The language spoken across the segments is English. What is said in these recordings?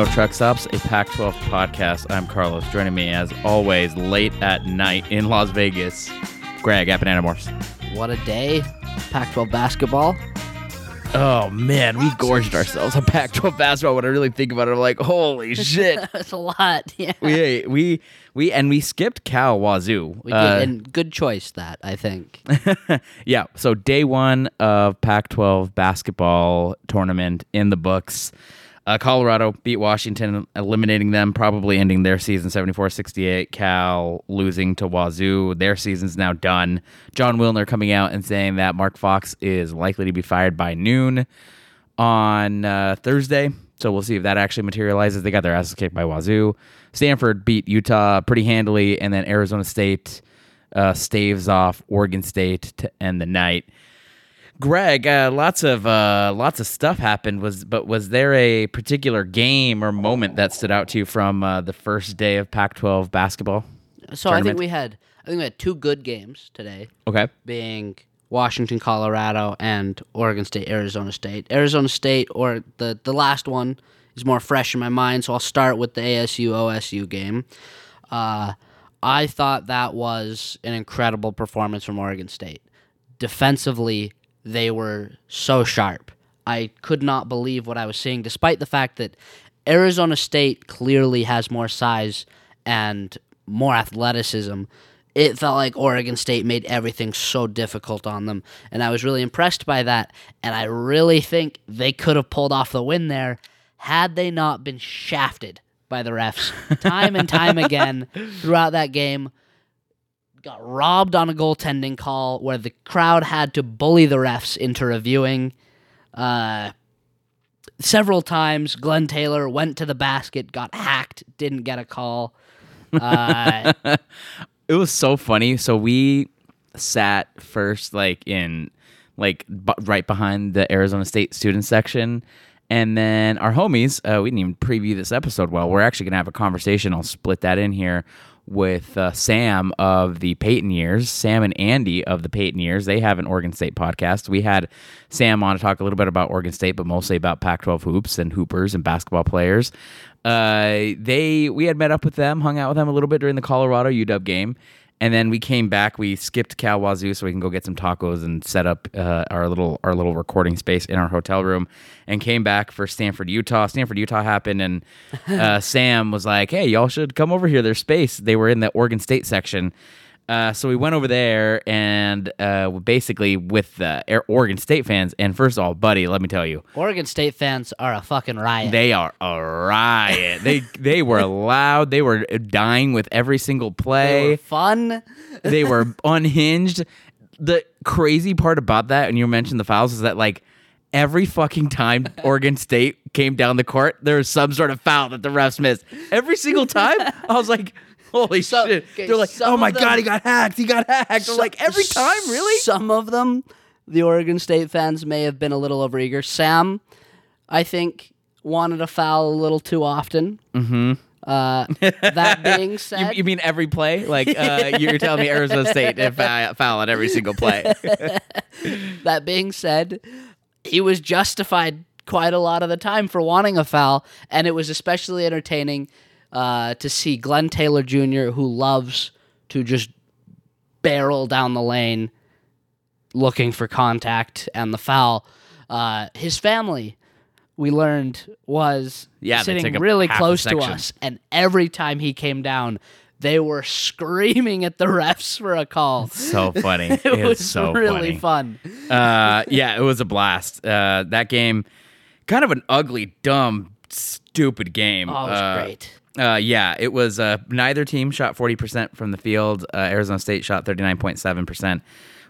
No Truck Stops, a Pac 12 podcast. I'm Carlos. Joining me, as always, late at night in Las Vegas, Greg at Banana Morse. What a day. Pac 12 basketball. Oh, man, we gorged ourselves on Pac 12 basketball. When I really think about it, I'm like, holy shit. That's a lot. Yeah. we, we, we, and we skipped Cal Wazoo. We did, Uh, and good choice, that, I think. yeah. So day one of Pac-12 basketball tournament in the books. Uh, Colorado beat Washington, eliminating them, probably ending their season 74-68. Cal losing to Wazoo. Their season's now done. Jon Wilner coming out and saying that Mark Fox is likely to be fired by noon on uh, Thursday. So we'll see if that actually materializes. They got their asses kicked by Wazoo. Stanford beat Utah pretty handily, and then Arizona State uh, staves off Oregon State to end the night. Greg, uh, lots of uh, lots of stuff happened. Was but was there a particular game or moment that stood out to you from uh, the first day of Pac-12 basketball? So I think we had I think we had two good games today, Okay. being Washington, Colorado, and Oregon State, Arizona State. Arizona State, or the, the last one, is more fresh in my mind, so I'll start with the ASU OSU game. Uh, I thought that was an incredible performance from Oregon State. Defensively, they were so sharp. I could not believe what I was seeing, despite the fact that Arizona State clearly has more size and more athleticism. It felt like Oregon State made everything so difficult on them, and I was really impressed by that. And I really think they could have pulled off the win there had they not been shafted by the refs time and time again throughout that game. Got robbed on a goaltending call where the crowd had to bully the refs into reviewing. Uh, several times, Glenn Taylor went to the basket, got hacked, didn't get a call. Uh, It was so funny. So we sat first, like in like b- right behind the Arizona State student section. And then our homies, uh, we didn't even preview this episode well. We're actually going to have a conversation. I'll split that in here with uh, Sam of the Peyton Years, Sam and Andy of the Peyton Years. They have an Oregon State podcast. We had Sam on to talk a little bit about Oregon State, but mostly about Pac 12 hoops and hoopers and basketball players. Uh, they we had met up with them, hung out with them a little bit during the Colorado UW game. And then we came back. We skipped Cal Wazoo so we can go get some tacos and set up uh, our little our little recording space in our hotel room. And came back for Stanford Utah. Stanford Utah happened, and uh, Sam was like, "Hey, y'all should come over here. There's space." They were in the Oregon State section. Uh, so we went over there and uh, basically with the Air- Oregon State fans. And first of all, buddy, let me tell you, Oregon State fans are a fucking riot. they are a riot. they they were loud. They were dying with every single They play were fun. they were unhinged. The crazy part about that, and you mentioned the fouls, is that like every fucking time Oregon State came down the court, there was some sort of foul that the refs missed. Every single time, I was like, "Holy So- shit!" okay, They're like, "Oh my them- god, he got hacked! He got hacked!" I'm like, "Every time, really?" Some of them, the Oregon State fans may have been a little overeager. Sam, I think, wanted a foul a little too often. Mm-hmm. Uh, that being said, you mean every play? Like uh, you're telling me Arizona State did foul, foul at every single play? that being said, he was justified quite a lot of the time for wanting a foul, and it was especially entertaining uh, to see Glenn Taylor Jr., who loves to just barrel down the lane looking for contact and the foul. Uh, his family, we learned, was Yeah, sitting really close to us, and every time he came down, they were screaming at the refs for a call. so funny. It It's was so really funny. fun. uh, yeah, it was a blast. Uh, that game, kind of an ugly, dumb, stupid game. Oh, it was Uh, great. Uh, yeah, it was. Uh, neither team shot forty percent from the field. Uh, Arizona State shot thirty nine point seven percent.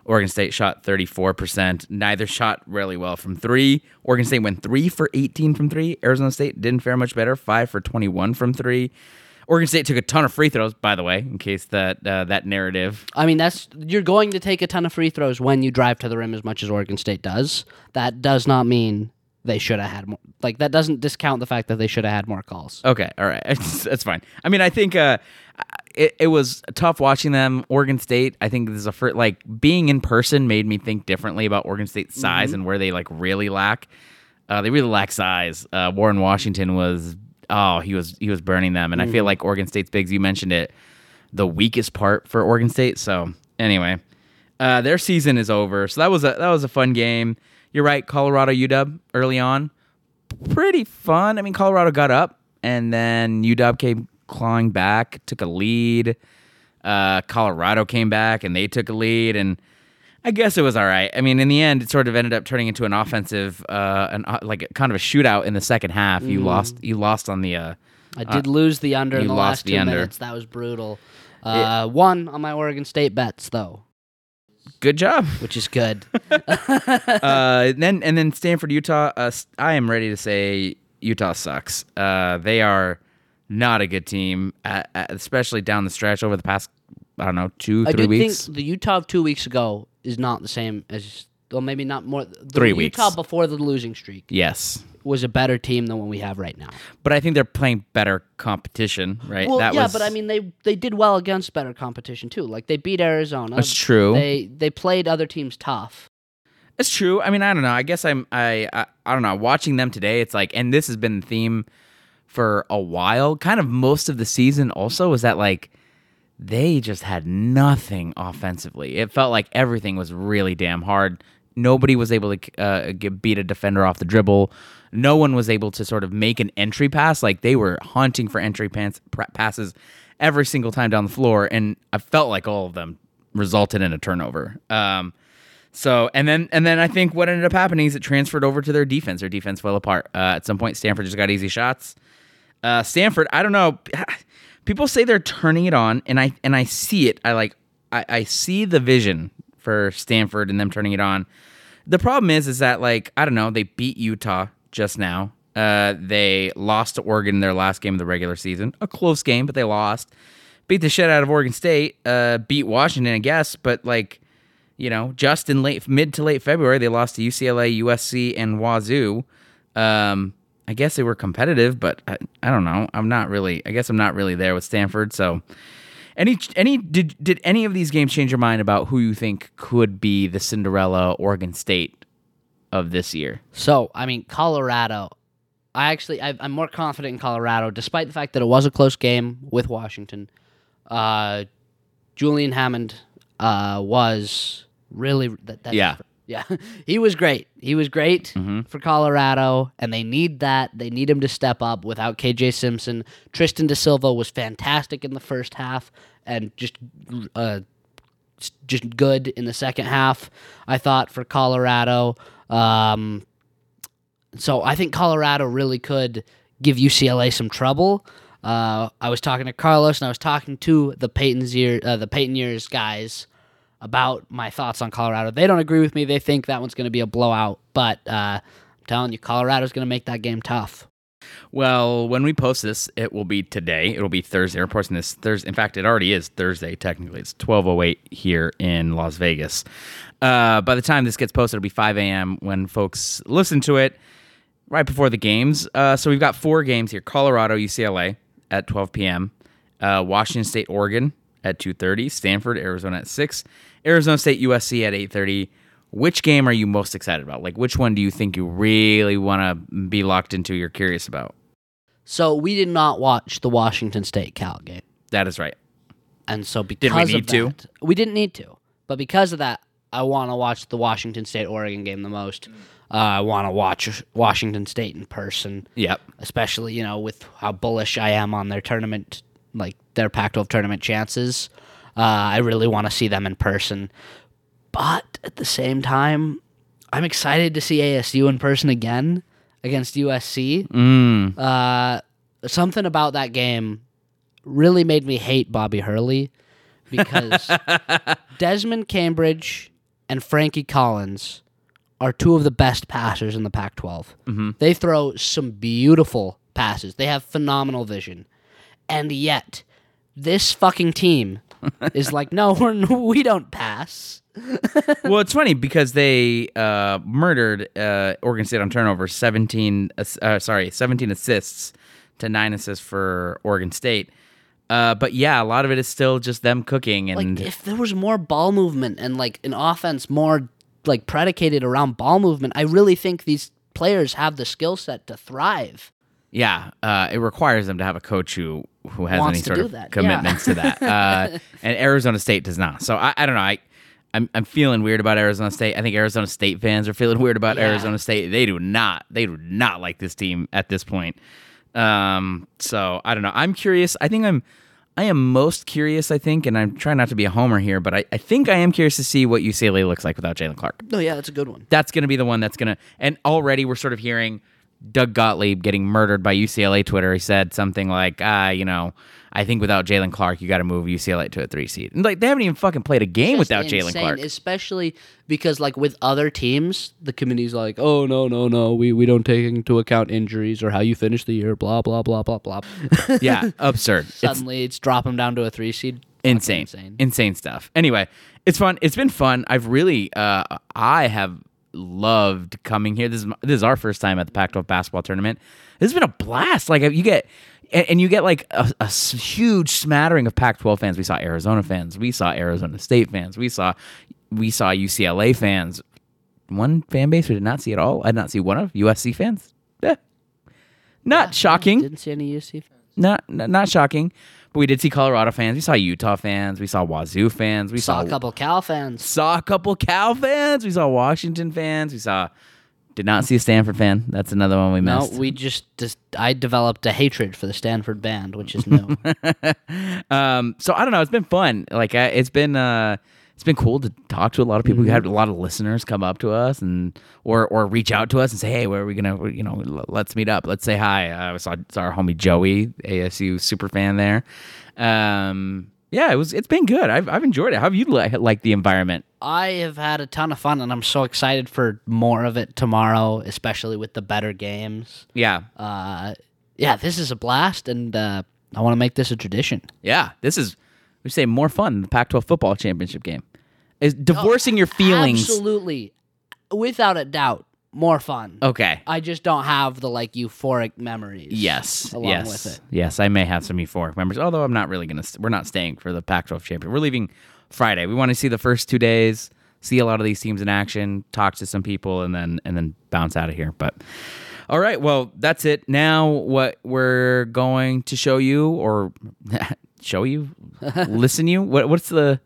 Oregon State shot thirty four percent. Neither shot really well from three. Oregon State went three for eighteen from three. Arizona State didn't fare much better. Five for twenty one from three. Oregon State took a ton of free throws, by the way, in case that uh, that narrative I mean, that's you're going to take a ton of free throws when you drive to the rim as much as Oregon State does. That does not mean they should have had more. Like that doesn't discount the fact that they should have had more calls. Okay, all right, that's fine. I mean, I think uh, it, it was tough watching them. Oregon State, I think this is a first, like being in person made me think differently about Oregon State's size and where they like really lack. Uh, they really lack size. Uh, Warren Washington was oh, he was he was burning them. And I feel like Oregon State's bigs, you mentioned it, the weakest part for Oregon State. So anyway, uh, their season is over. So that was a that was a fun game. You're right, Colorado UW early on, pretty fun. I mean, Colorado got up, and then UW came clawing back, took a lead. Uh, Colorado came back, and they took a lead, and I guess it was all right. I mean, in the end, it sort of ended up turning into an offensive, uh, an uh, like kind of a shootout in the second half. You lost, you lost on the. Uh, I did lose the under in the lost last the two under. minutes. That was brutal. Uh, One on my Oregon State bets though, good job. which is good. uh, and then and then Stanford, Utah. Uh, s- I am ready to say Utah sucks. Uh, they are not a good team, uh, uh, especially down the stretch over the past. I don't know, two, I three do weeks. think the Utah of two weeks ago is not the same as, well, maybe not more. The Three Utah weeks. before the losing streak yes, was a better team than what we have right now. but I think they're playing better competition, right? Well, that yeah, was, but I mean, they they did well against better competition too. Like they beat Arizona. That's true. They they played other teams tough. That's true. I mean, I don't know. I guess I'm. I, I. I don't know. Watching them today, it's like, and this has been the theme for a while. Kind of most of the season. Also, was that like they just had nothing offensively. It felt like everything was really damn hard. Nobody was able to uh, get, beat a defender off the dribble. No one was able to sort of make an entry pass. Like they were hunting for entry pra- passes every single time down the floor, and I felt like all of them resulted in a turnover. Um, so and then and then I think what ended up happening is it transferred over to their defense. Their defense fell apart. Uh, at some point, Stanford just got easy shots. Uh, Stanford, I don't know. People say they're turning it on, and I and I see it. I like I, I see the vision for Stanford and them turning it on. The problem is, is that like I don't know. They beat Utah just now. Uh, they lost to Oregon in their last game of the regular season. A close game, but they lost. Beat the shit out of Oregon State. Uh, beat Washington, I guess, but like you know, just in late mid to late February, they lost to UCLA, USC, and Wazoo. Um, I guess they were competitive, but I, I don't know. I'm not really. I guess I'm not really there with Stanford. So, any any did did any of these games change your mind about who you think could be the Cinderella Oregon State of this year? So I mean, Colorado. I actually I, I'm more confident in Colorado, despite the fact that it was a close game with Washington. Uh, Julian Hammond uh, was really that, that's Yeah. yeah he was great. He was great Mm-hmm. for Colorado, and they need that. They need him to step up. Without KJ Simpson, Tristan da Silva was fantastic in the first half, and just uh, just good in the second half. I thought for Colorado. Um, so I think Colorado really could give UCLA some trouble. Uh, I was talking to Carlos and I was talking to the Peyton's year, uh, the Peyton years guys about my thoughts on Colorado. They don't agree with me. They think that one's going to be a blowout, but uh, I'm telling you, Colorado's going to make that game tough. Well, when we post this, it will be today. It'll be Thursday. We're posting this Thursday. In fact, it already is Thursday. Technically, it's twelve oh eight here in Las Vegas. Uh, by the time this gets posted, it'll be five a.m. when folks listen to it right before the games. Uh, so we've got four games here: Colorado, UCLA at twelve p.m., uh, Washington State, Oregon at two thirty, Stanford, Arizona at six, Arizona State, USC at eight thirty. Which game are you most excited about? Like, which one do you think you really want to be locked into? You're curious about. So we did not watch the Washington State Cal game. That is right. And so because did we need of to? we didn't need to. But because of that, I want to watch the Washington State Oregon game the most. Uh, I want to watch Washington State in person, Yep. especially you know with how bullish I am on their tournament, like their Pac-12 tournament chances. Uh, I really want to see them in person. But at the same time, I'm excited to see ASU in person again against USC. Mm. Uh, something about that game really made me hate Bobby Hurley because Desmond Cambridge and Frankie Collins are two of the best passers in the Pac 12. They throw some beautiful passes, they have phenomenal vision. And yet, this fucking team is like, no, we're, we don't pass. Well, it's funny because they uh, murdered uh, Oregon State on turnover. Seventeen, uh, sorry, seventeen assists to nine assists for Oregon State. Uh, but yeah, a lot of it is still just them cooking and Like, if there was more ball movement and like an offense more like predicated around ball movement, I really think these players have the skill set to thrive Yeah, uh, it requires them to have a coach who who has Wants any sort of that, yeah. commitments to that. Uh, and Arizona State does not. So I, I don't know. I I'm, I'm feeling weird about Arizona State. I think Arizona State fans are feeling weird about Yeah. Arizona State. They do not. They do not like this team at this point. Um, so I don't know. I'm curious. I think I'm. I am most curious, I think, and I'm trying not to be a homer here, but I, I think I am curious to see what UCLA looks like without Jaylen Clark No, yeah, that's a good one. that's going to be the one that's going to. And already we're sort of hearing Doug Gottlieb getting murdered by UCLA Twitter. He said something like, ah, you know, I think without Jaylen Clark, you got to move UCLA to a three seed. And like they haven't even fucking played a game Just without Jaylen Clark. especially because like with other teams, the committee's like, oh no no no, we we don't take into account injuries or how you finish the year, blah blah blah blah blah. yeah, absurd. Suddenly, it's, drop them down to a three seed. Insane, insane. insane stuff. Anyway, it's fun. It's been fun. I've really, uh, I have loved coming here. This is this is our first time at the Pac-12 basketball tournament. This has been a blast. Like you get. And you get like a huge smattering of Pac-12 fans. We saw Arizona fans. We saw Arizona State fans. We saw, we saw UCLA fans. One fan base we did not see at all. I did not see one of USC fans. Eh. Not shocking Didn't see any USC fans. not not not shocking. But we did see Colorado fans. We saw Utah fans. We saw Wazoo fans. We Saw saw a couple Cal fans. saw a couple Cal fans. We saw Washington fans. We saw did not see a Stanford fan. That's another one we missed. No, we just, just I developed a hatred for the Stanford band, which is new. um, so I don't know. It's been fun. Like uh, it's been uh, it's been cool to talk to a lot of people. We had a lot of listeners come up to us and or or reach out to us and say, hey, where are we gonna you know l- let's meet up. Let's say hi. Uh, I saw, saw our homie Joey, ASU super fan there. Um, yeah, it was. It's been good. I've I've enjoyed it. How have you li- liked the environment? I have had a ton of fun, and I'm so excited for more of it tomorrow, especially with the better games. Yeah, Uh, yeah, this is a blast, and uh, I want to make this a tradition. yeah. This is we say more fun than the Pac-12 football championship game. Is divorcing your feelings. Absolutely, without a doubt, more fun. Okay. I just don't have the like euphoric memories. Yes. along yes. with it. Yes, I may have some euphoric memories. Although I'm not really gonna. St- we're not staying for the Pac-12 champion. We're leaving Friday. We want to see the first two days, see a lot of these teams in action, talk to some people, and then and then bounce out of here. But all right, well that's it. Now what we're going to show you or show you, listen you. What what's the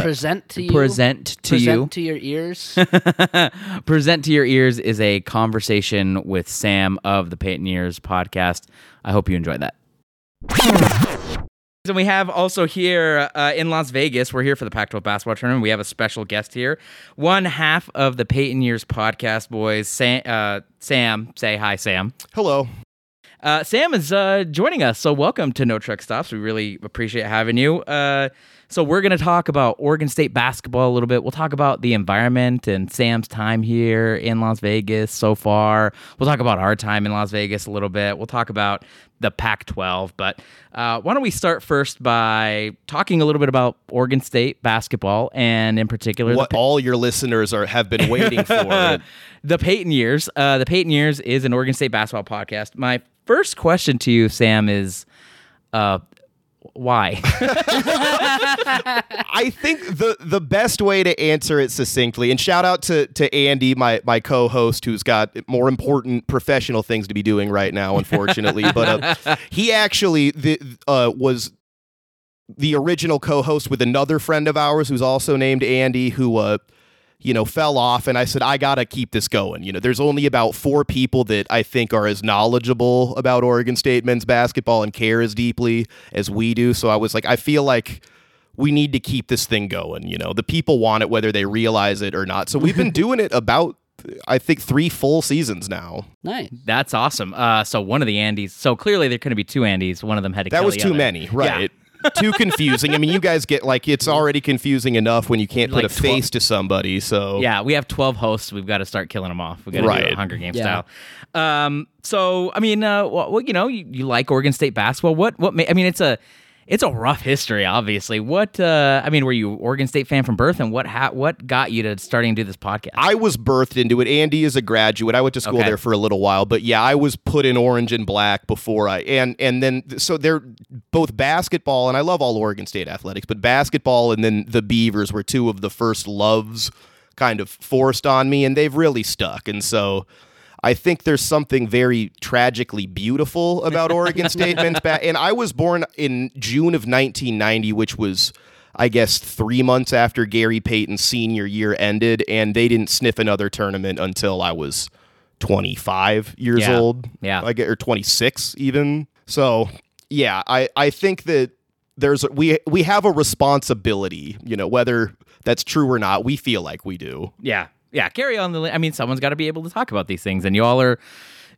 present to you. uh, present to present you? to your ears. Present to your ears is a conversation with Sam of the Paytoneers podcast. I hope you enjoyed that. And we have also here uh, in Las Vegas, we're here for the Pac 12 basketball tournament. We have a special guest here. One half of the Peyton Years podcast boys, Sam. Uh, Sam say hi, Sam. Hello. Uh, Sam is uh, joining us, so welcome to No Truck Stops. We really appreciate having you. Uh, so we're going to talk about Oregon State basketball a little bit. We'll talk about the environment and Sam's time here in Las Vegas so far. We'll talk about our time in Las Vegas a little bit. We'll talk about the Pac-12. But uh, why don't we start first by talking a little bit about Oregon State basketball and in particular What all your listeners are have been waiting for. the Peyton Years. Uh, the Peyton Years is an Oregon State basketball podcast. My first question to you, Sam, is uh, why? I think the the best way to answer it succinctly, and shout out to to Andy, my my co-host, who's got more important professional things to be doing right now, unfortunately. but uh, he actually the, uh, was the original co-host with another friend of ours who's also named Andy, who uh, you know fell off, and I said I gotta keep this going. You know, there's only about four people that I think are as knowledgeable about Oregon State men's basketball and care as deeply as we do. So I was like, I feel like we need to keep this thing going. You know, the people want it whether they realize it or not. So we've been doing it about, I think, three full seasons now. nice. That's awesome. Uh, so one of the Andys. So clearly there couldn't be two Andys. One of them had to. That kill was the too other. many, right? Too confusing. I mean, you guys get like it's already confusing enough when you can't put Like a tw- face to somebody. So Yeah, we have twelve hosts. We've got to start killing them off. We got to do Right. it Hunger Games Yeah. style. Um, so I mean, uh, well, well, you know, you, you like Oregon State basketball. What? What? Ma- I mean, it's a it's a rough history, obviously. What? Uh, I mean, were you Oregon State fan from birth, and what? Ha- what got you to starting to do this podcast? I was birthed into it. Andy is a graduate. I went to school Okay. there for a little while, but yeah, I was put in orange and black before I and and then so they're both basketball and I love all Oregon State athletics, but basketball and then the Beavers were two of the first loves kind of forced on me and they've really stuck. And so I think there's something very tragically beautiful about Oregon State men's bat. And I was born in June of 1990, which was, I guess, three months after Gary Payton's senior year ended, and they didn't sniff another tournament until I was 25 years Yeah. old. Yeah. I get or 26 even. So yeah, I I think that there's we we have a responsibility, you know, whether that's true or not. We feel like we do. Yeah. Yeah. Carry on the. li- I mean, someone's got to be able to talk about these things, and you all are.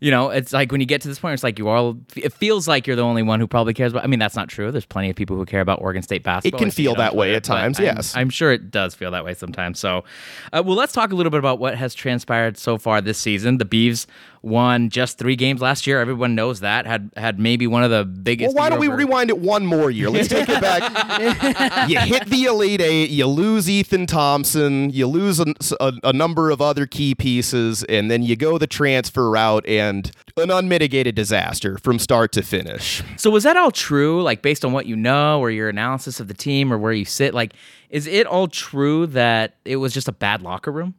You know, it's like when you get to this point, it's like you all. It feels like you're the only one who probably cares about. I mean, that's not true. There's plenty of people who care about Oregon State basketball. It can feel that way at times, I'm- yes. I'm sure it does feel that way sometimes. So, uh, well, let's talk a little bit about what has transpired so far this season. The Beavs won just three games last year. Everyone knows that. Had had maybe one of the biggest. Well, why don't we rewind it one more year? Let's take it back. you hit the Elite Eight, you lose Ethan Thompson, you lose a, a, a number of other key pieces, and then you go the transfer route and an unmitigated disaster from start to finish. So was that all true? Like based on what you know, or your analysis of the team, or where you sit? Like, is it all true that it was just a bad locker room?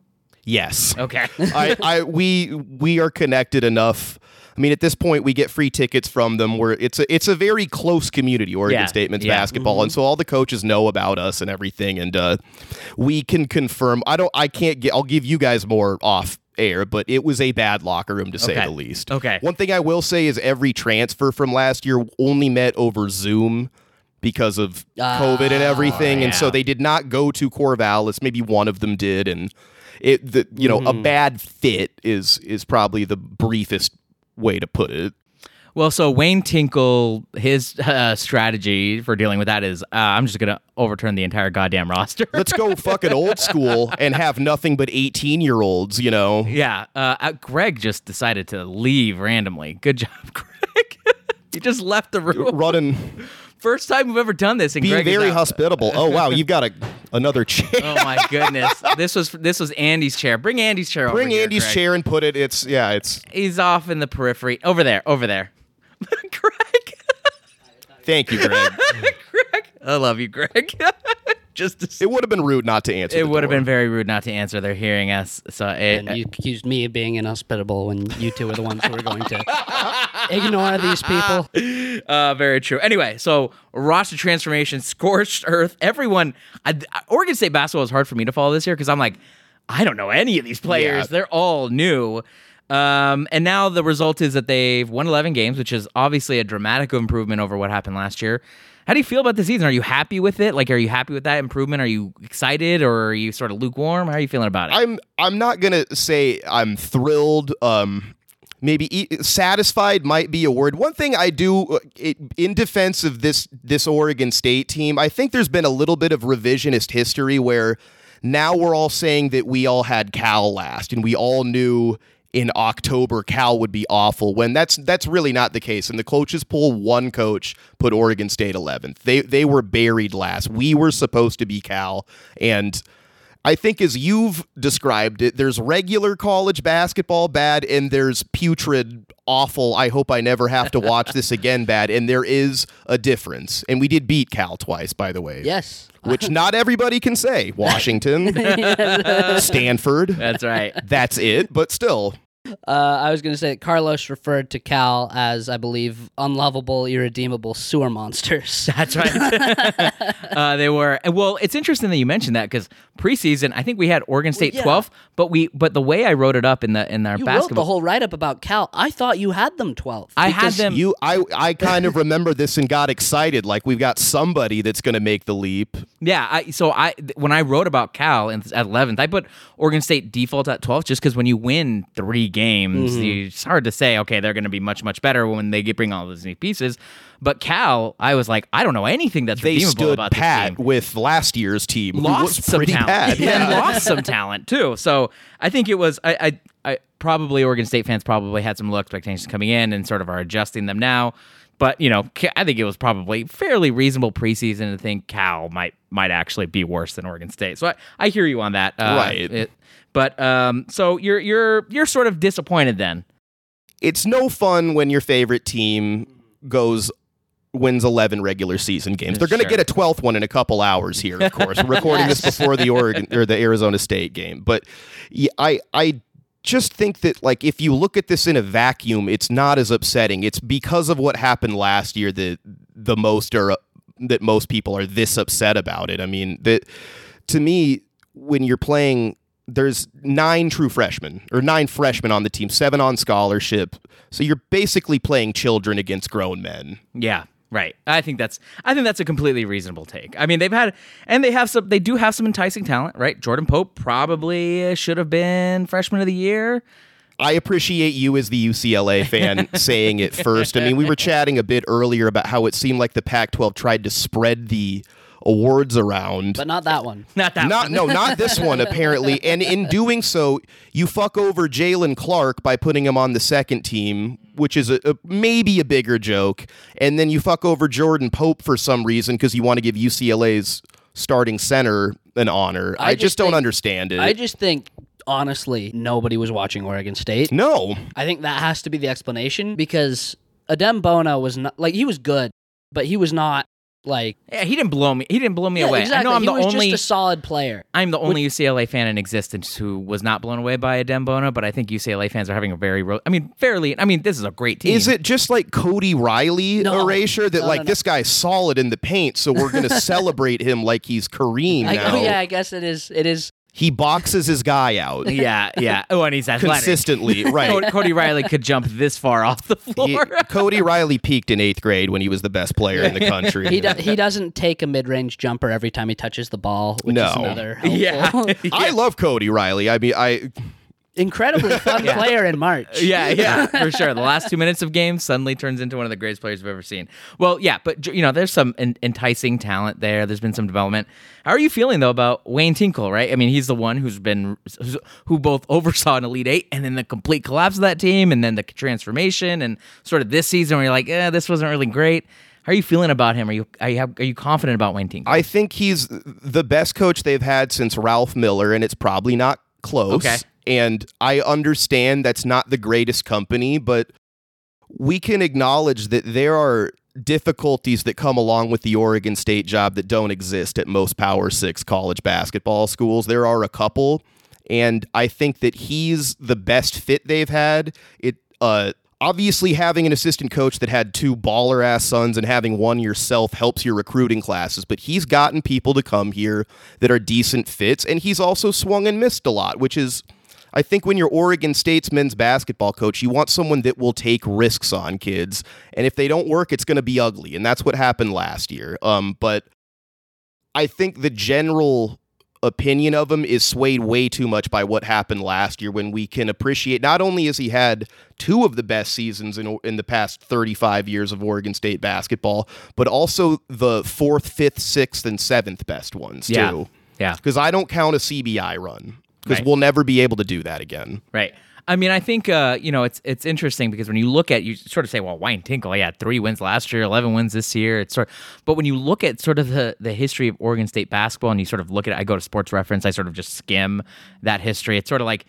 Yes. Okay. I, I we we are connected enough. I mean, at this point, we get free tickets from them. Where it's a it's a very close community, Oregon Yeah, State men's yeah. basketball, and so all the coaches know about us and everything, and uh, we can confirm. I don't. I can't get. I'll give you guys more off air, but it was a bad locker room to say Okay. the least. Okay. One thing I will say is every transfer from last year only met over Zoom because of COVID and everything, and so they did not go to Corvallis. Maybe one of them did, and it the you know a bad fit is is probably the briefest way to put it. Well, so Wayne Tinkle, his uh, strategy for dealing with that is, uh, I'm just gonna overturn the entire goddamn roster. Let's go fucking old school and have nothing but 18 year olds, you know. yeah, uh, uh, Greg just decided to leave randomly. Good job, Greg. he just left the room. Running, First time we've ever done this. And being Greg very hospitable. Oh wow, you've got a another chair. Oh my goodness! This was this was Andy's chair. Bring Andy's chair over Bring here, Andy's Greg. chair and put it. It's yeah, it's. He's off in the periphery. Over there. Over there. Greg. Thank you, Greg. Greg. I love you, Greg. Just to it would have been rude not to answer. It would have been very rude not to answer. They're hearing us. So it, And you accused me of being inhospitable when you two were the ones who were going to ignore these people. uh, very true. Anyway, so roster transformation, scorched earth. Everyone, I, Oregon State basketball is hard for me to follow this year because I'm like, I don't know any of these players. Yeah. They're all new. Um, and now the result is that they've won 11 games, which is obviously a dramatic improvement over what happened last year. How do you feel about the season? Are you happy with it? Like, are you happy with that improvement? Are you excited or are you sort of lukewarm? How are you feeling about it? I'm I'm not gonna say I'm thrilled. Um, maybe e- satisfied might be a word. One thing I do uh, it, in defense of this this Oregon State team, I think there's been a little bit of revisionist history where now we're all saying that we all had Cal last and we all knew in October Cal would be awful when that's that's really not the case. And the coaches poll, one coach put Oregon State 11th. They they were buried last. We were supposed to be Cal and I think as you've described it, there's regular college basketball bad and there's putrid awful. I hope I never have to watch this again bad and there is a difference. And we did beat Cal twice by the way. Yes. Which not everybody can say. Washington, Stanford. That's right. That's it, but still. Uh, I was going to say that Carlos referred to Cal as, I believe, unlovable, irredeemable sewer monsters. That's right. uh, they were well. It's interesting that you mentioned that because preseason, I think we had Oregon State yeah. 12th, but we but the way I wrote it up in the in our You wrote basketball, the whole write up about Cal. I thought you had them 12. I had because- them. You I I kind of remember this and got excited like we've got somebody that's going to make the leap. Yeah, I, so I when I wrote about Cal in, at 11th, I put Oregon State default at 12th just because when you win three games, Mm-hmm. it's hard to say okay they're going to be much much better when they get bring all those new pieces. But Cal, I was like, I don't know anything that's They redeemable about pat this team. with last year's team. lost some talent bad. and lost some talent too. So I think it was I, I I probably Oregon State fans probably had some low expectations coming in and sort of are adjusting them now. But you know, I think it was probably fairly reasonable preseason to think Cal might might actually be worse than Oregon State. So I, I hear you on that. Uh, Right. it- but um, so you're you're you're sort of disappointed then. it's no fun when your favorite team goes wins 11 regular season games. They're going to Sure. get a 12th one in a couple hours here, of course. We're recording this before the Oregon or the Arizona State game. But yeah, I I just think that like if you look at this in a vacuum, it's not as upsetting. It's because of what happened last year that the most are uh, that most people are this upset about it. I mean, that to me, when you're playing, there's nine true freshmen or nine freshmen on the team, seven on scholarship. So you're basically playing children against grown men. Yeah. Right. I think that's I think that's a completely reasonable take. I mean, they've had and they have some they do have some enticing talent, right? Jordan Pope probably should have been freshman of the year. I appreciate you as the UCLA fan saying it first. I mean, we were chatting a bit earlier about how it seemed like the Pac 12 tried to spread the awards around. But not that one. Not that Not one. no, not this one apparently. And in doing so, you fuck over Jaylen Clark by putting him on the second team, which is a, a- maybe a bigger joke. And then you fuck over Jordan Pope for some reason because you want to give UCLA's starting center an honor. I, I just, just don't think- understand it. I just think honestly nobody was watching Oregon State. no, I think that has to be the explanation because Adem Bona was not like he was good, but he was not like Yeah, he didn't blow me. He didn't blow me Yeah, away. Exactly. I know I'm he the was only just a solid player. I'm the only UCLA fan in existence who was not blown away by a Bona, but I think UCLA fans are having a very ro- I mean, fairly I mean, this is a great team. Is it just like Cody Riley No. erasure that No, like no, no. this guy's solid in the paint, so we're gonna celebrate him like he's Kareem I, now? oh yeah, I guess it is. It is. He boxes his guy out Yeah, yeah. Oh, and he's athletic. consistently, right? Cody, Cody Riley could jump this far off the He- floor. Cody Riley peaked in eighth grade when he was the best player in the country. He do, he doesn't take a mid range jumper every time he touches the ball, which No. is another helpful. yeah. I love Cody Riley. I mean, I incredibly fun player in March. Yeah, yeah, for sure. The last two minutes of game suddenly turns into one of the greatest players I've ever seen. Well, yeah, but you know, there's some en- enticing talent there. There's been some development. How are you feeling though about Wayne Tinkle? Right? I mean, he's the one who's been who's, who both oversaw an Elite Eight and then the complete collapse of that team, and then the transformation, and sort of this season where you're like, eh, this wasn't really great. How are you feeling about him? Are you are you, are you confident about Wayne Tinkle? I think he's the best coach they've had since Ralph Miller, and it's probably not close. Okay. And I understand that's not the greatest company, but we can acknowledge that there are difficulties that come along with the Oregon State job that don't exist at most Power Six college basketball schools. There are a couple, and I think that he's the best fit they've had. It uh obviously having an assistant coach that had two baller ass sons and having one yourself helps your recruiting classes, but he's gotten people to come here that are decent fits, and he's also swung and missed a lot, which is I think when you're Oregon State's men's basketball coach, you want someone that will take risks on kids, and if they don't work, it's going to be ugly, and that's what happened last year. Um, but I think the general opinion of him is swayed way too much by what happened last year when we can appreciate not only has he had two of the best seasons in in the past 35 years of Oregon State basketball but also the 4th, 5th, 6th and 7th best ones Yeah. too. yeah. Cuz I don't count a CBI run cuz Right. we'll never be able to do that again. Right. I mean, I think uh, you know it's it's interesting because when you look at you sort of say, well, Wayne Tinkle, had three wins last year, eleven wins this year. It's sort, but when you look at sort of the the history of Oregon State basketball and you sort of look at, it, I go to Sports Reference, I sort of just skim that history. It's sort of like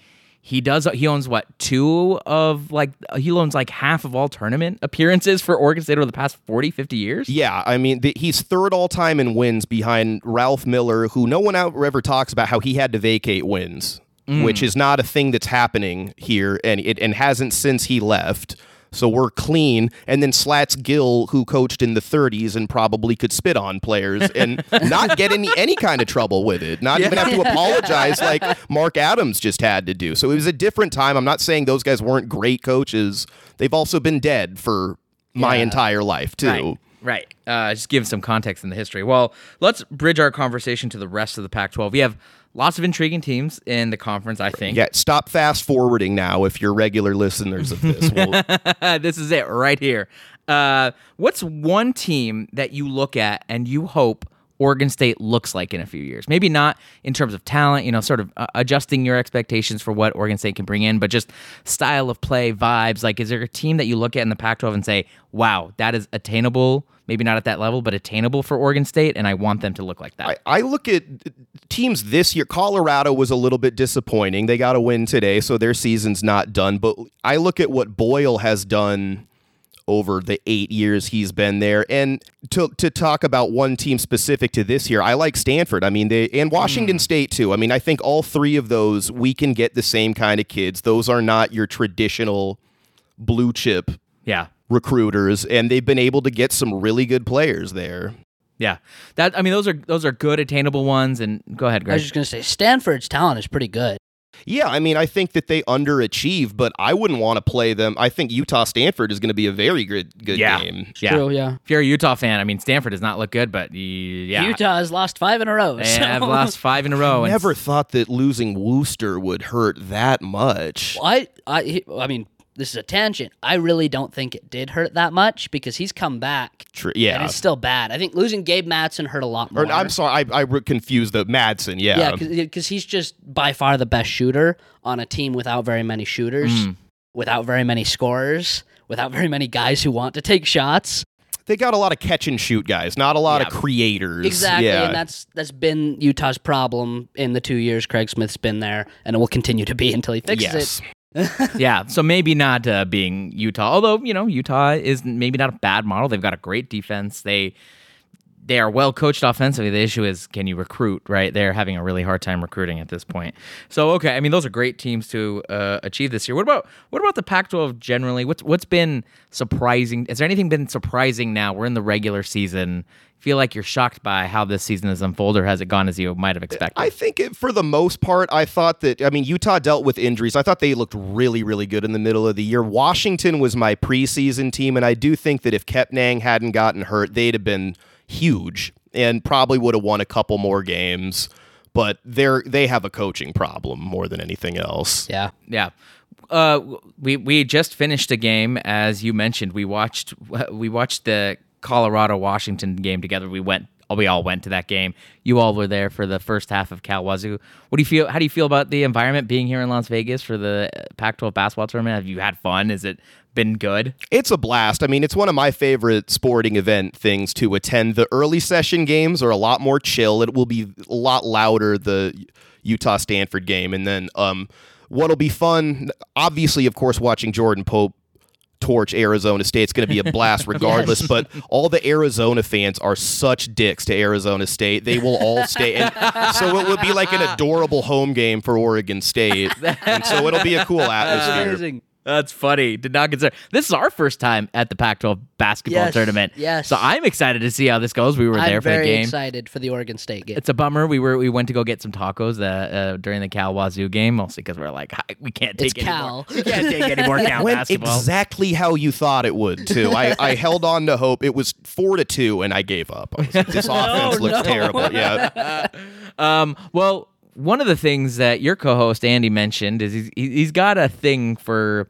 he does he owns what two of like he owns like half of all tournament appearances for Oregon State over the past 40, 50 years. Yeah, I mean, the, he's third all time in wins behind Ralph Miller, who no one out ever talks about how he had to vacate wins, mm. which is not a thing that's happening here, and it and hasn't since he left. So we're clean. And then Slats Gill, who coached in the 30s and probably could spit on players and not get any any kind of trouble with it, not even have to apologize like Mark Adams just had to do. So it was a different time. I'm not saying those guys weren't great coaches. They've also been dead for my entire life too. Right. Right. Uh, just give some context in the history. Well, let's bridge our conversation to the rest of the Pac 12. We have lots of intriguing teams in the conference, I think. Yeah, stop fast forwarding now if you're regular listeners of this. We'll, this is it right here. Uh, what's one team that you look at and you hope Oregon State looks like in a few years? Maybe not in terms of talent, you know, sort of uh, adjusting your expectations for what Oregon State can bring in, but just style of play, vibes. Like, is there a team that you look at in the Pac 12 and say, wow, that is attainable? Maybe not at that level, but attainable for Oregon State, and I want them to look like that. I, I look at teams this year. Colorado was a little bit disappointing. They got a win today, so their season's not done. But I look at what Boyle has done over the eight years he's been there. And to to talk about one team specific to this year, I like Stanford. I mean, they and Washington mm. State too. I mean, I think all three of those we can get the same kind of kids. Those are not your traditional blue chip Yeah. recruiters, and they've been able to get some really good players there. Yeah. That I mean those are those are good attainable ones and go ahead, I was just gonna say Stanford's talent is pretty good. Yeah, I mean, I think that they underachieve, but I wouldn't want to play them. I think Utah Stanford is going to be a very good good Yeah. game. yeah. True, yeah. If you're a Utah fan, I mean Stanford does not look good, but yeah. Utah has lost five in a row. They so- have lost five in a row. and Never thought that losing Worster would hurt that much. I, I, I mean, this is a tangent. I really don't think it did hurt that much because he's come back. Tr- And yeah. it's still bad. I think losing Gabe Madsen hurt a lot more. Or, I'm sorry, I, I re- confused the Madsen. Yeah. Yeah, because he's just by far the best shooter on a team without very many shooters, Mm. without very many scorers, without very many guys who want to take shots. they got a lot of catch and shoot guys, not a lot Yeah. of creators. Exactly, Yeah. and that's that's been Utah's problem in the two years Craig Smith's been there, and it will continue to be until he fixes yes. it. yeah, so maybe not uh, being Utah. Although you know Utah is maybe not a bad model. They've got a great defense. They they are well coached offensively. The issue is can you recruit? Right, they're having a really hard time recruiting at this point. So okay, I mean those are great teams to uh, achieve this year. What about what about the Pac-12 generally? What's what's been surprising? Has there anything been surprising now? We're in the regular season. Feel like you're shocked by how this season has unfolded, or has it gone as you might have expected? I think it, for the most part, I thought that, I mean, Utah dealt with injuries. I thought they looked really, really good in the middle of the year. Washington was my preseason team, and I do think that if Kepnang hadn't gotten hurt, they'd have been huge and probably would have won a couple more games. But they're they have a coaching problem more than anything else. Yeah, Yeah. Uh, we we just finished a game, as you mentioned. We watched we watched the Colorado Washington game together. We went we all went to that game. You all were there for the first half of Cal Wazoo. What do you feel? How do you feel about the environment being here in Las Vegas for the Pac-12 basketball tournament? Have you had fun? Has it been good? It's a blast. I mean, it's one of my favorite sporting event things to attend. The early session games are a lot more chill. It will be a lot louder the Utah Stanford game, and then um, what'll be fun, obviously, of course, watching Jordan Pope torch Arizona State. It's going to be a blast regardless. Yes. But all the Arizona fans are such dicks to Arizona State. They will all stay. And so it would be like an adorable home game for Oregon State. And so it'll be a cool atmosphere. amazing. That's funny. Did not consider. This is our first time at the Pac-12 basketball Yes, tournament. yes. So I'm excited to see how this goes. We were I'm there for the game. I'm very excited for the Oregon State game. It's a bummer. We were we went to go get some tacos uh, uh, during the Cal Wazoo game, mostly because we're like we can't take It's any Cal. more. We can't take any more Cal went basketball. exactly how you thought it would too. I, I held on to hope. It was four to two, and I gave up. I was like, this offense looks no. terrible. Yeah, Um, well, one of the things that your co-host Andy mentioned is he's, he's got a thing for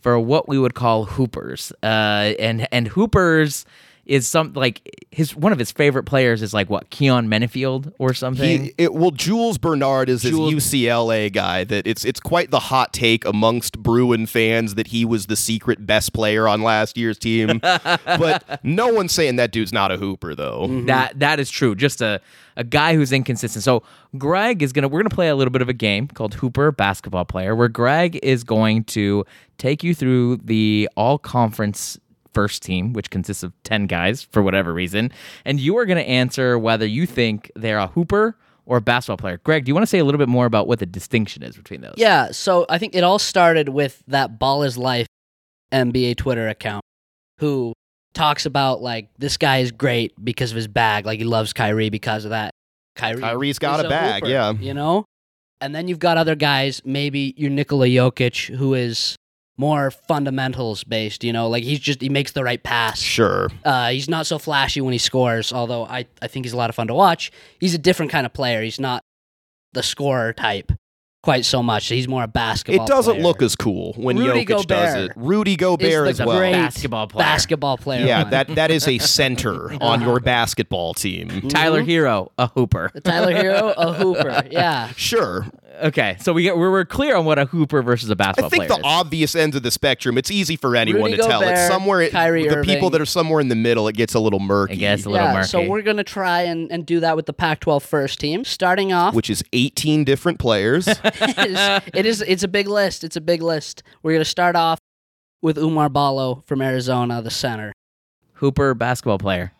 for what we would call hoopers, uh, and and hoopers is some like his one of his favorite players is like what Keyon Menifield or something. he, it, well, Jules Bernard is Jules- his UCLA guy. That it's it's quite the hot take amongst Bruin fans that he was the secret best player on last year's team. but no one's saying that dude's not a hooper though. Mm-hmm. That that is true. Just a a guy who's inconsistent. So Greg is gonna we're gonna play a little bit of a game called Hooper Basketball Player, where Greg is going to take you through the all conference first team, which consists of ten guys for whatever reason, and you are gonna answer whether you think they're a hooper or a basketball player. Greg, do you want to say a little bit more about what the distinction is between those? Yeah, so I think it all started with that Ball is Life NBA Twitter account who talks about like this guy is great because of his bag, like he loves Kyrie because of that. Kyrie Kyrie's got is a bag, hooper, yeah. You know? And then you've got other guys, maybe your Nikola Jokic, who is more fundamentals based, you know, like he's just he makes the right pass. Sure. Uh, he's not so flashy when he scores, although I, I think he's a lot of fun to watch. He's a different kind of player. He's not the scorer type quite so much. He's more a basketball. It doesn't player. look as cool when Rudy Jokic does it. Rudy Gobert is as well. great Basketball player. basketball player. Yeah, one. that that is a center on your basketball team. Tyler Herro, a hooper. Tyler Herro, a hooper. Yeah. Sure. Okay, so we get we're, we're clear on what a hooper versus a basketball I think player the is. obvious ends of the spectrum. It's easy for anyone Rudy to tell. It's Gobert, somewhere. Kyrie the people that are somewhere in the middle, it gets a little murky. I guess a little yeah, murky. so we're gonna try and, and do that with the Pac-12 first team. Starting off, Which is 18 different players. it is, it is it's a big list. It's a big list. We're gonna start off with Oumar Ballo from Arizona, the center. Hooper, basketball player.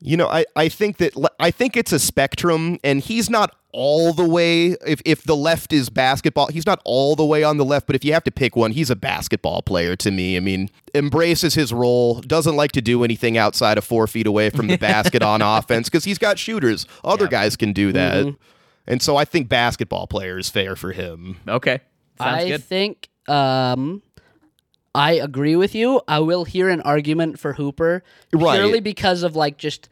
You know, I, I think that I think it's a spectrum, and he's not all the way. If if the left is basketball, he's not all the way on the left. But if you have to pick one, he's a basketball player to me. I mean, embraces his role, doesn't like to do anything outside of four feet away from the basket on offense because he's got shooters. Other Yeah. guys can do that, Mhm. And so I think basketball player is fair for him. Okay. Sounds I good. think um, I agree with you. I will hear an argument for Hooper Right. purely because of like just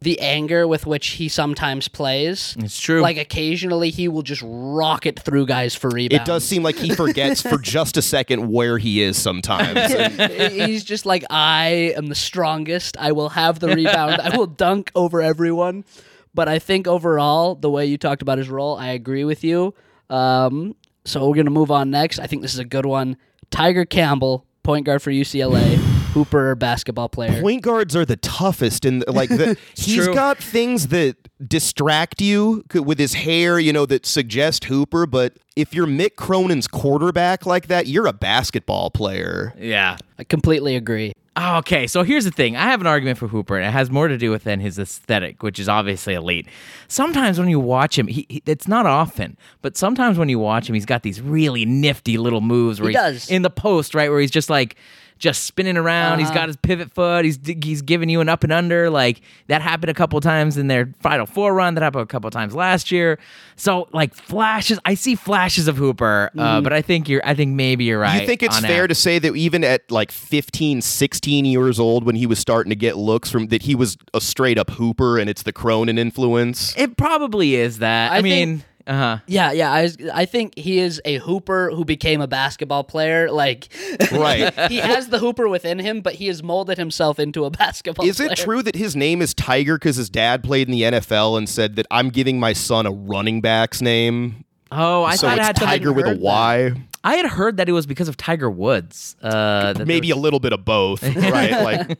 the anger with which he sometimes plays. It's true. Like occasionally he will just rocket through guys for rebounds. It does seem like he forgets for just a second where he is sometimes. And He's just like, I am the strongest. I will have the rebound. I will dunk over everyone. But I think overall, the way you talked about his role, I agree with you. Um, so we're going to move on next. I think this is a good one. Tiger Campbell, point guard for UCLA, Hooper basketball player. point guards are the toughest and like the, he's true. got things that distract you with his hair you know that suggest hooper but if you're mick cronin's quarterback like that you're a basketball player yeah. I completely agree. Oh, Okay, so here's the thing. I have an argument for Hooper, and it has more to do with than his aesthetic, which is obviously elite. Sometimes when you watch him, he, he it's not often, but sometimes when you watch him, he's got these really nifty little moves where He he's does. in the post, right, where he's just like just spinning around. He's Uh-huh. got his pivot foot. He's he's giving you an up and under. Like that happened a couple times in their Final Four run. That happened a couple times last year. So like flashes, I see flashes of Hooper, uh, but I think you're. I think maybe you're right. Mm-hmm. you think it's fair that. to say that even at like 15 16 years old when he was starting to get looks from that he was a straight up hooper and it's the cronin influence It probably is that. I, I mean, think- uh huh. Yeah, yeah. I, I think he is a hooper who became a basketball player. Like, Right. he has the hooper within him, but he has molded himself into a basketball Is player. it true that his name is Tiger because his dad played in the NFL and said that I'm giving my son a running back's name? Oh, I so thought it it's had Tiger with a Y. that. Y. I had heard that it was because of Tiger Woods. Uh, that Maybe a little bit of both, right? Like,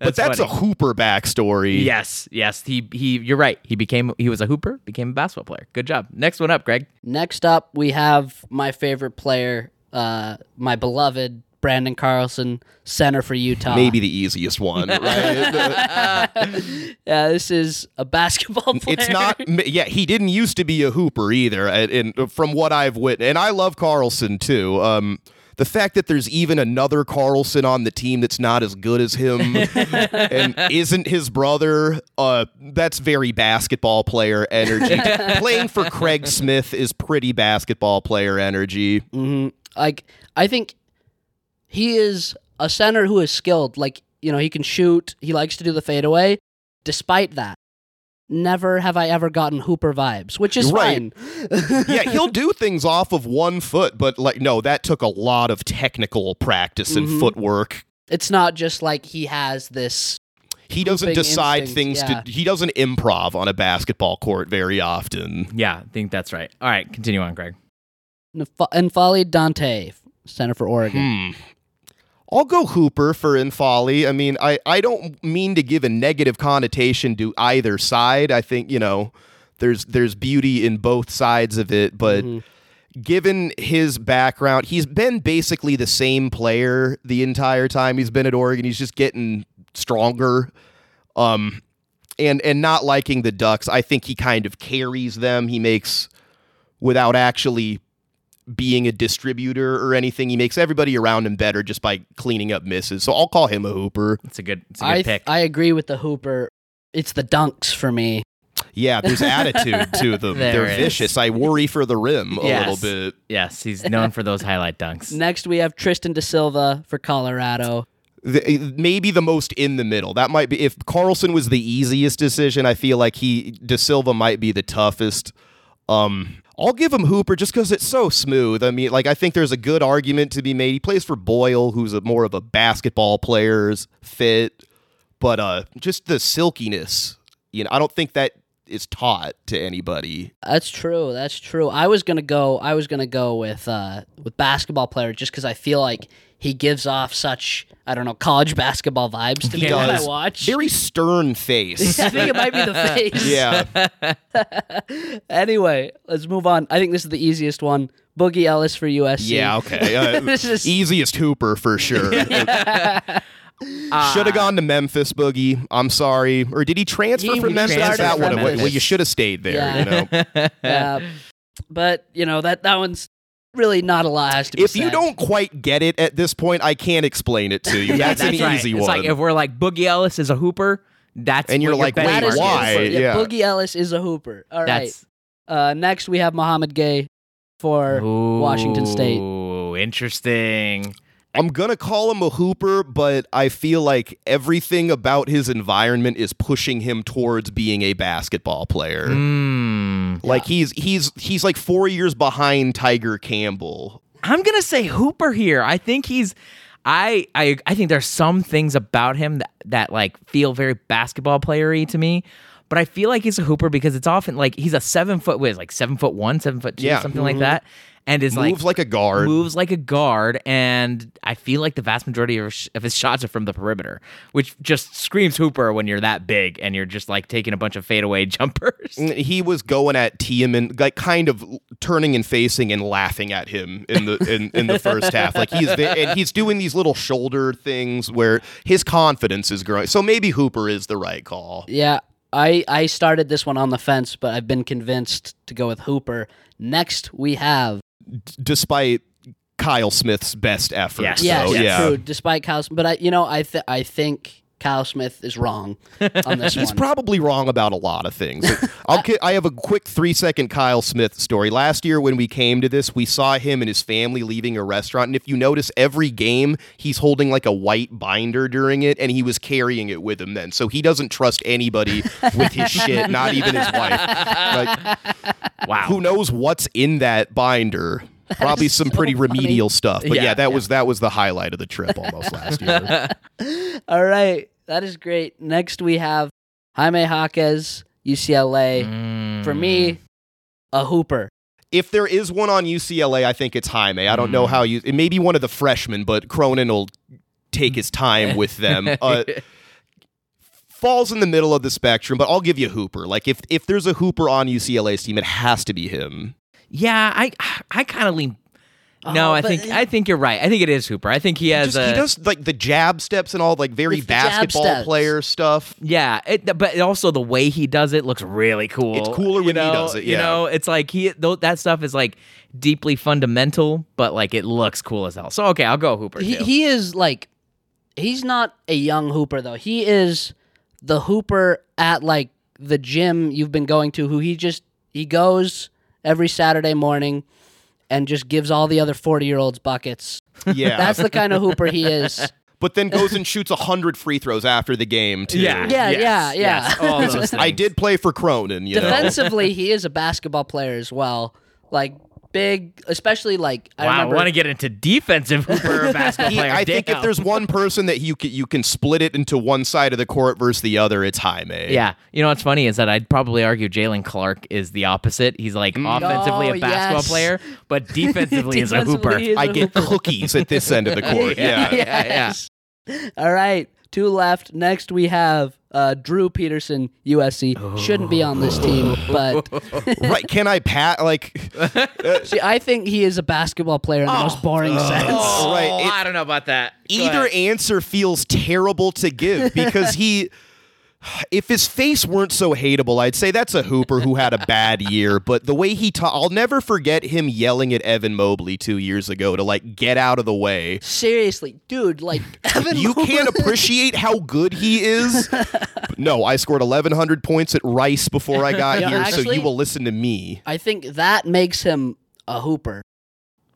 but that's a. Hooper backstory. Yes, yes. He he. You're right. He became. He was a hooper. Became a basketball player. Good job. Next one up, Greg. Next up, we have my favorite player, uh, my beloved Brandon Carlson, center for Utah. Maybe the easiest one, right? Yeah, this is a basketball player. it's not. Yeah, he didn't used to be a Hooper either, and, and from what I've witnessed, and I love Carlson too. Um, the fact that there's even another Carlson on the team that's not as good as him and isn't his brother, uh, that's very basketball player energy. Playing for Craig Smith is pretty basketball player energy. hmm Like, I think he is a center who is skilled. Like, you know, he can shoot. He likes to do the fadeaway. Despite that, never have I ever gotten Hooper vibes, which is Right. fine. yeah, he'll do things off of one foot, but like no, that took a lot of technical practice and Mhm. footwork. It's not just like he has this. He doesn't decide instinct, things yeah. to he doesn't improv on a basketball court very often. Yeah, I think that's right. All right, continue on, Greg. N'Faly Dante, center for Oregon. Hmm. I'll go Hooper for N'Faly. I mean, I, I don't mean to give a negative connotation to either side. I think, you know, there's there's beauty in both sides of it, but Mhm. given his background, he's been basically the same player the entire time he's been at Oregon. He's just getting stronger. Um and and not liking the Ducks, I think he kind of carries them. He makes without actually being a distributor or anything. He makes everybody around him better just by cleaning up misses. So I'll call him a hooper. It's a good. It's a good I pick. I agree with the Hooper. It's the dunks for me. Yeah, there's attitude to them. There They're is. vicious. I worry for the rim a Yes. little bit. yes, he's known for those highlight dunks. Next, we have Tristan Da Silva for Colorado. The, maybe the most in the middle. That might be if Carlson was the easiest decision. I feel like he da Silva might be the toughest. Um, I'll give him Hooper just because it's so smooth. I mean, like I think there's a good argument to be made. He plays for Boyle, who's a more of a basketball player's fit, but uh, just the silkiness. You know, I don't think that is taught to anybody. That's true. That's true. I was gonna go. I was gonna go with uh, with basketball player just because I feel like he gives off such I don't know college basketball vibes to He me when I does. watch. Very stern face. I think it might be the face. yeah. Anyway, let's move on. I think this is the easiest one. Boogie Ellis for USC. Yeah, okay. Uh, This is- easiest Hooper for sure. should have gone to Memphis, Boogie. I'm sorry. Or did he transfer He- from Memphis? That would have well, you should have stayed there, Yeah. you know. Yeah. but you know that that one's really not a lot has to be if you don't quite get it at this point, I can't explain it to you. That's, an right. easy it's one. like if we're like Boogie Ellis is a hooper, that's And you're like, betting wait, that is on. why? Hooper. Yeah. Boogie Ellis is a hooper. All right. That's Uh, next we have Mouhamed Gueye for Washington State. Ooh, interesting. I'm gonna call him a hooper, but I feel like everything about his environment is pushing him towards being a basketball player. Mm. Like he's he's he's like four years behind Tiger Campbell. I'm gonna say Hooper here. I think he's. I I I think there's some things about him that, that like feel very basketball playery to me. But I feel like he's a hooper because it's often like he's a seven foot what is like seven foot one, seven foot two, Yeah. something like that, and is Moves like, a guard. moves like a guard, and I feel like the vast majority of, sh- of his shots are from the perimeter, which just screams Hooper when you're that big and you're just like taking a bunch of fadeaway jumpers. He was going at Tiemann, like kind of turning and facing and laughing at him in the in, in the first half. Like he's ve- and he's doing these little shoulder things where his confidence is growing. So maybe Hooper is the right call. Yeah, I I started this one on the fence, but I've been convinced to go with Hooper. Next we have despite Kyle Smith's best efforts. Yes. yes, so, yeah. true. Despite Kyle, but I you know I th- I think Kyle Smith is wrong on this He's one. probably wrong about a lot of things. I'll I have a quick three second Kyle Smith story. Last year, when we came to this, we saw him and his family leaving a restaurant. And if you notice, every game, he's holding like a white binder during it, and he was carrying it with him then. So he doesn't trust anybody with his shit, not even his wife. Like, Wow. who knows what's in that binder? Probably some so pretty funny. remedial stuff. But yeah, Yeah, that was that was the highlight of the trip almost last year. All right, that is great. Next we have Jaime Jaquez, UCLA. Mm. For me, a Hooper. if there is one on UCLA, I think it's Jaime. I don't know Mm. how you. It may be one of the freshmen, but Cronin will take his time with them. Uh, falls in the middle of the spectrum, but I'll give you Hooper. Like if if there's a Hooper on UCLA's team, it has to be him. Yeah, I I kind of lean. No, Oh, I but- think I think you're right. I think it is Hooper. I think he has Just, a he does like the jab steps and all like very It's basketball player stuff. yeah, it, but also the way he does it looks really cool. It's cooler you when he does it, You know, it's like he tho- that stuff is like deeply fundamental, but like it looks cool as hell. So okay, I'll go Hooper. He too. he is like he's not a young Hooper though. He is the Hooper at like the gym you've been going to who he just he goes every Saturday morning and just gives all the other 40-year-olds buckets. Yeah, That's the kind of Hooper he is. but then goes and shoots hundred free throws after the game too. yeah, Yeah, yes, yeah, yeah. yes, all those. I did play for Cronin. You know, Defensively, he is a basketball player as well. Like big, especially like I Wow, I want to get into defensive Hooper basketball player. I think if there's one person that you can you can split it into one side of the court versus the other, it's Jaime. Yeah, you know what's funny is that I'd probably argue Jaylen Clark is the opposite. He's like mm. offensively Oh, a basketball yes. player, but defensively is a hooper. Defensively, he is I a get Hooper. cookies at this end of the court. Yeah. yeah, Yes. All right, two left. Next we have uh, Drew Peterson, USC. Shouldn't be on this team, but right? Can I pat like? see, I think he is a basketball player in the most boring sense. Oh, Right, it- I don't know about that. Go Either ahead. answer feels terrible to give because he. If his face weren't so hateable, I'd say that's a hooper who had a bad year. But the way he ta- I'll never forget him yelling at Evan Mobley two years ago to like get out of the way. Seriously, dude, like Evan You Mobley- can't appreciate how good he is. no, I scored 1,100 points at Rice before I got Yeah, here, so you will listen to me. I think that makes him a hooper.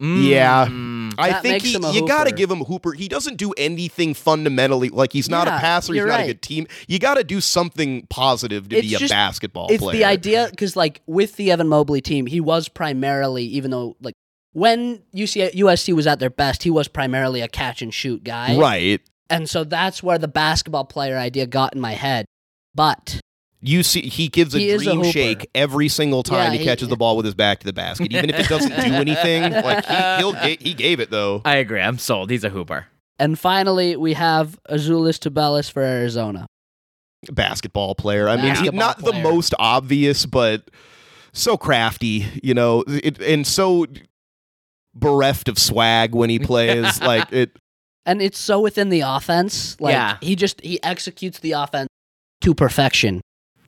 Mm. Yeah. Mm. I That think he, you got to give him Hooper. He doesn't do anything fundamentally. Like he's not Yeah, a passer. He's not a good team. You got to do something positive to It's be a just- basketball It's player. the idea because, like, with the Evan Mobley team, he was primarily, even though, like, when UC- USC was at their best, he was primarily a catch and shoot guy. right? And so that's where the basketball player idea got in my head. But You see, he gives a He is a dream shake every single time Yeah, he he- catches the ball with his back to the basket, even if it doesn't do anything. Like he, he'll he gave it though. I agree. I'm sold. He's a hooper. And finally, we have Azuolas Tubelis for Arizona. Basketball player. I mean, he, Basketball not the most obvious, but so crafty, you know, it, and so bereft of swag when he plays. like it. And it's so within the offense. Like Yeah. he just he executes the offense to perfection.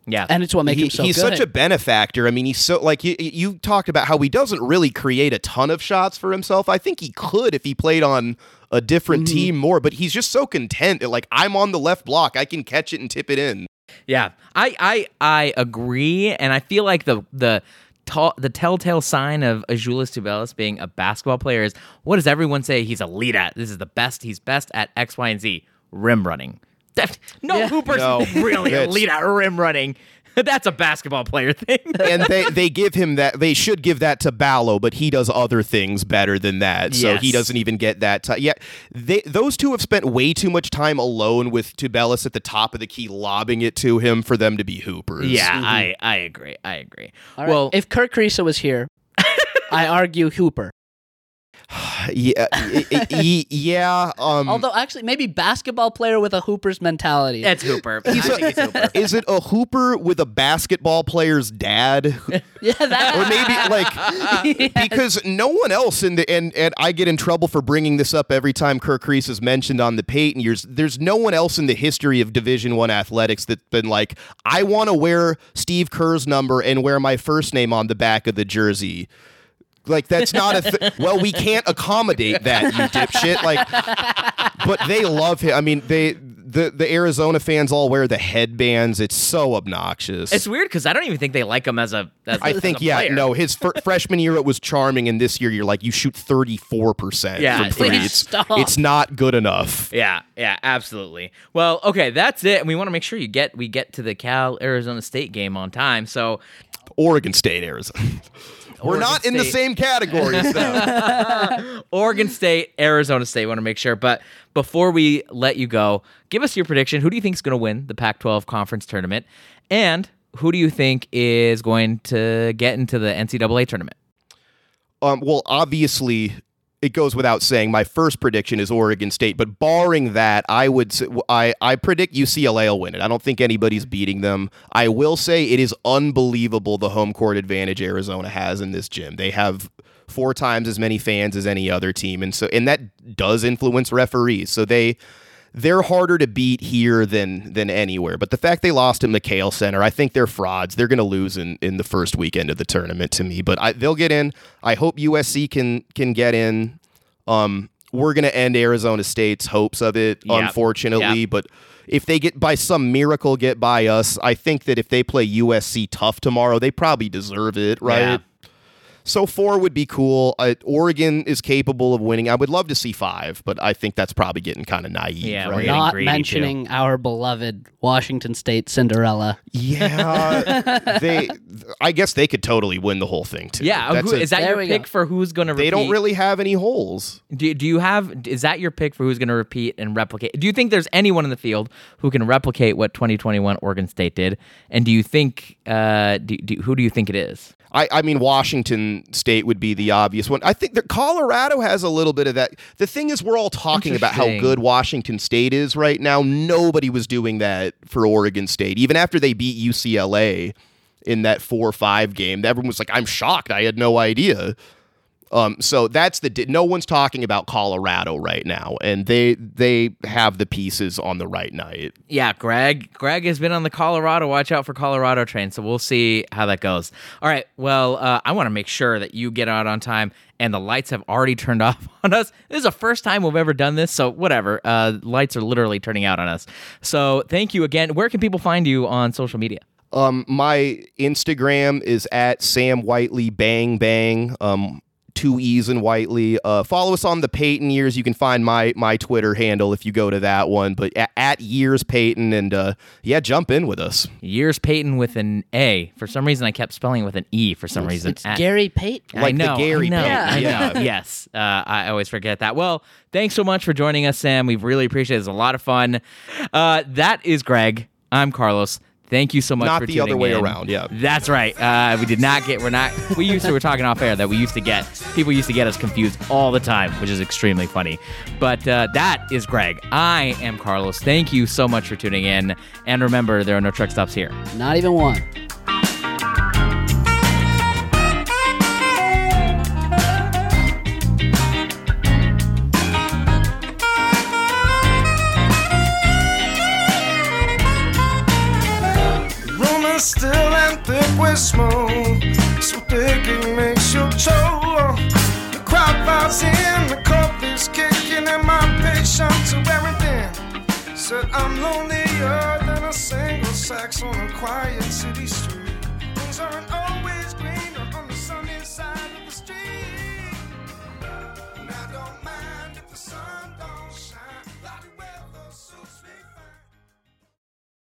Yeah. And it's what makes he- him so he's good. such a benefactor. I mean, he's so like you, you talked about how he doesn't really create a ton of shots for himself. I think he could if he played on a different Mhm. team more, but he's just so content that like I'm on the left block, I can catch it and tip it in. Yeah, I I I agree, and I feel like the the ta- the telltale sign of Azuolas Tubelis being a basketball player is what does everyone say he's elite at? This is the best. He's best at X, Y, and Z. Rim running. That- no Yeah. Hooper's No. really That's- elite at rim running. That's a basketball player thing. and they they give him that they should give that to Ballo, but he does other things better than that. So he doesn't even get that. T- yeah, they those two have spent way too much time alone with Tubelis at the top of the key, lobbing it to him for them to be hoopers. yeah, mm-hmm. I I agree. I agree. All right. Well, if Kerr Kriisa was here, I argue Hooper. yeah, yeah. Um, Although actually, maybe basketball player with a Hooper's mentality. it's Hooper. I think he's Hooper. is it a hooper with a basketball player's dad? yeah, that or maybe like because no one else in the and and I get in trouble for bringing this up every time Kerr Kriisa is mentioned on the Payton years. There's no one else in the history of Division One athletics that's been like, I want to wear Steve Kerr's number and wear my first name on the back of the jersey. Like that's not a th- well. We can't accommodate that, you dipshit. Like, but they love him. I mean, they the the Arizona fans all wear the headbands. It's so obnoxious. It's weird because I don't even think they like him as a. As, I as think a yeah, player. no. His fir- freshman year it was charming, and this year you're like you shoot 34 percent Yeah, from three. please It's stop. it's not good enough. Yeah, yeah, absolutely. Well, okay, that's it. And we want to make sure you get we get to the Cal Arizona State game on time. So Oregon State, Arizona. We're Oregon not in the same categories though. Oregon State, Arizona State. Want to make sure. But before we let you go, give us your prediction. Who do you think is going to win the Pac-12 conference tournament, and who do you think is going to get into the NCAA tournament? um, well, obviously, it goes without saying. My first prediction is Oregon State, but barring that, I would I I predict UCLA will win it. I don't think anybody's beating them. I will say it is unbelievable the home court advantage Arizona has in this gym. They have four times as many fans as any other team, and so and that does influence referees. So they they're harder to beat here than than anywhere. But the fact they lost at McKale Center, I think they're frauds. They're going to lose in, in the first weekend of the tournament to me. But I, they'll get in. I hope USC can can get in. Um, we're going to end Arizona State's hopes of it, Yep. unfortunately. Yep. But if they get by some miracle get by us, I think that if they play USC tough tomorrow, they probably deserve it, right? Yeah. So four would be cool. Uh, Oregon is capable of winning. I would love to see five, but I think that's probably getting kind of naive. Yeah, we're not greedy, too. mentioning our beloved Washington State Cinderella. Yeah, they. I guess they could totally win the whole thing too. Yeah, That's who, a- is that your pick go. for who's going to? Repeat? They don't really have any holes. Do, do you have is that your pick for who's going to repeat and replicate? Do you think there's anyone in the field who can replicate what 2021 Oregon State did? And do you think uh do, do, who do you think it is? I, I mean, Washington State would be the obvious one. I think that Colorado has a little bit of that. The thing is, we're all talking about how good Washington State is right now. Nobody was doing that for Oregon State, even after they beat UCLA in that four five game. Everyone was like, "I'm shocked. I had no idea." Um, so that's the no one's talking about Colorado right now, and they they have the pieces on the right night. Yeah, Greg. Greg has been on the Colorado. Watch out for Colorado train. So we'll see how that goes. All right. Well, uh, I want to make sure that you get out on time, and the lights have already turned off on us. This is the first time we've ever done this, so whatever. Uh, lights are literally turning out on us. So thank you again. Where can people find you on social media? Um, my Instagram is at Sam Whiteley Bang Bang. Um, two E's in Whiteley. Uh, follow us on the Payton Years. You can find my my Twitter handle if you go to that one. But at, at Years Payton, and uh, yeah, jump in with us. Years Payton with an A. For some reason, I kept spelling it with an E. For some reason, It's At- Gary Payton. I Like the Gary I know, Payton, I yeah. know. yes, uh, I always forget that. Well, thanks so much for joining us, Sam. We really appreciate it. It's a lot of fun. Uh, that is Greg. I'm Carlos. Thank you so much Not for the other way in. around, yeah. That's right. Uh, we did not get. We're not. We used to. We're talking off air that we used to get. People used to get us confused all the time, which is extremely funny. But uh, that is Greg. I am Carlos. Thank you so much for tuning in. And remember, there are no truck stops here. Not even one. still and thick with smoke. So thick it makes you choke. The crowd bows in, the coffee's kicking, and my patience to everything. Said I'm lonelier than a single sax on a quiet city street. Things aren't always.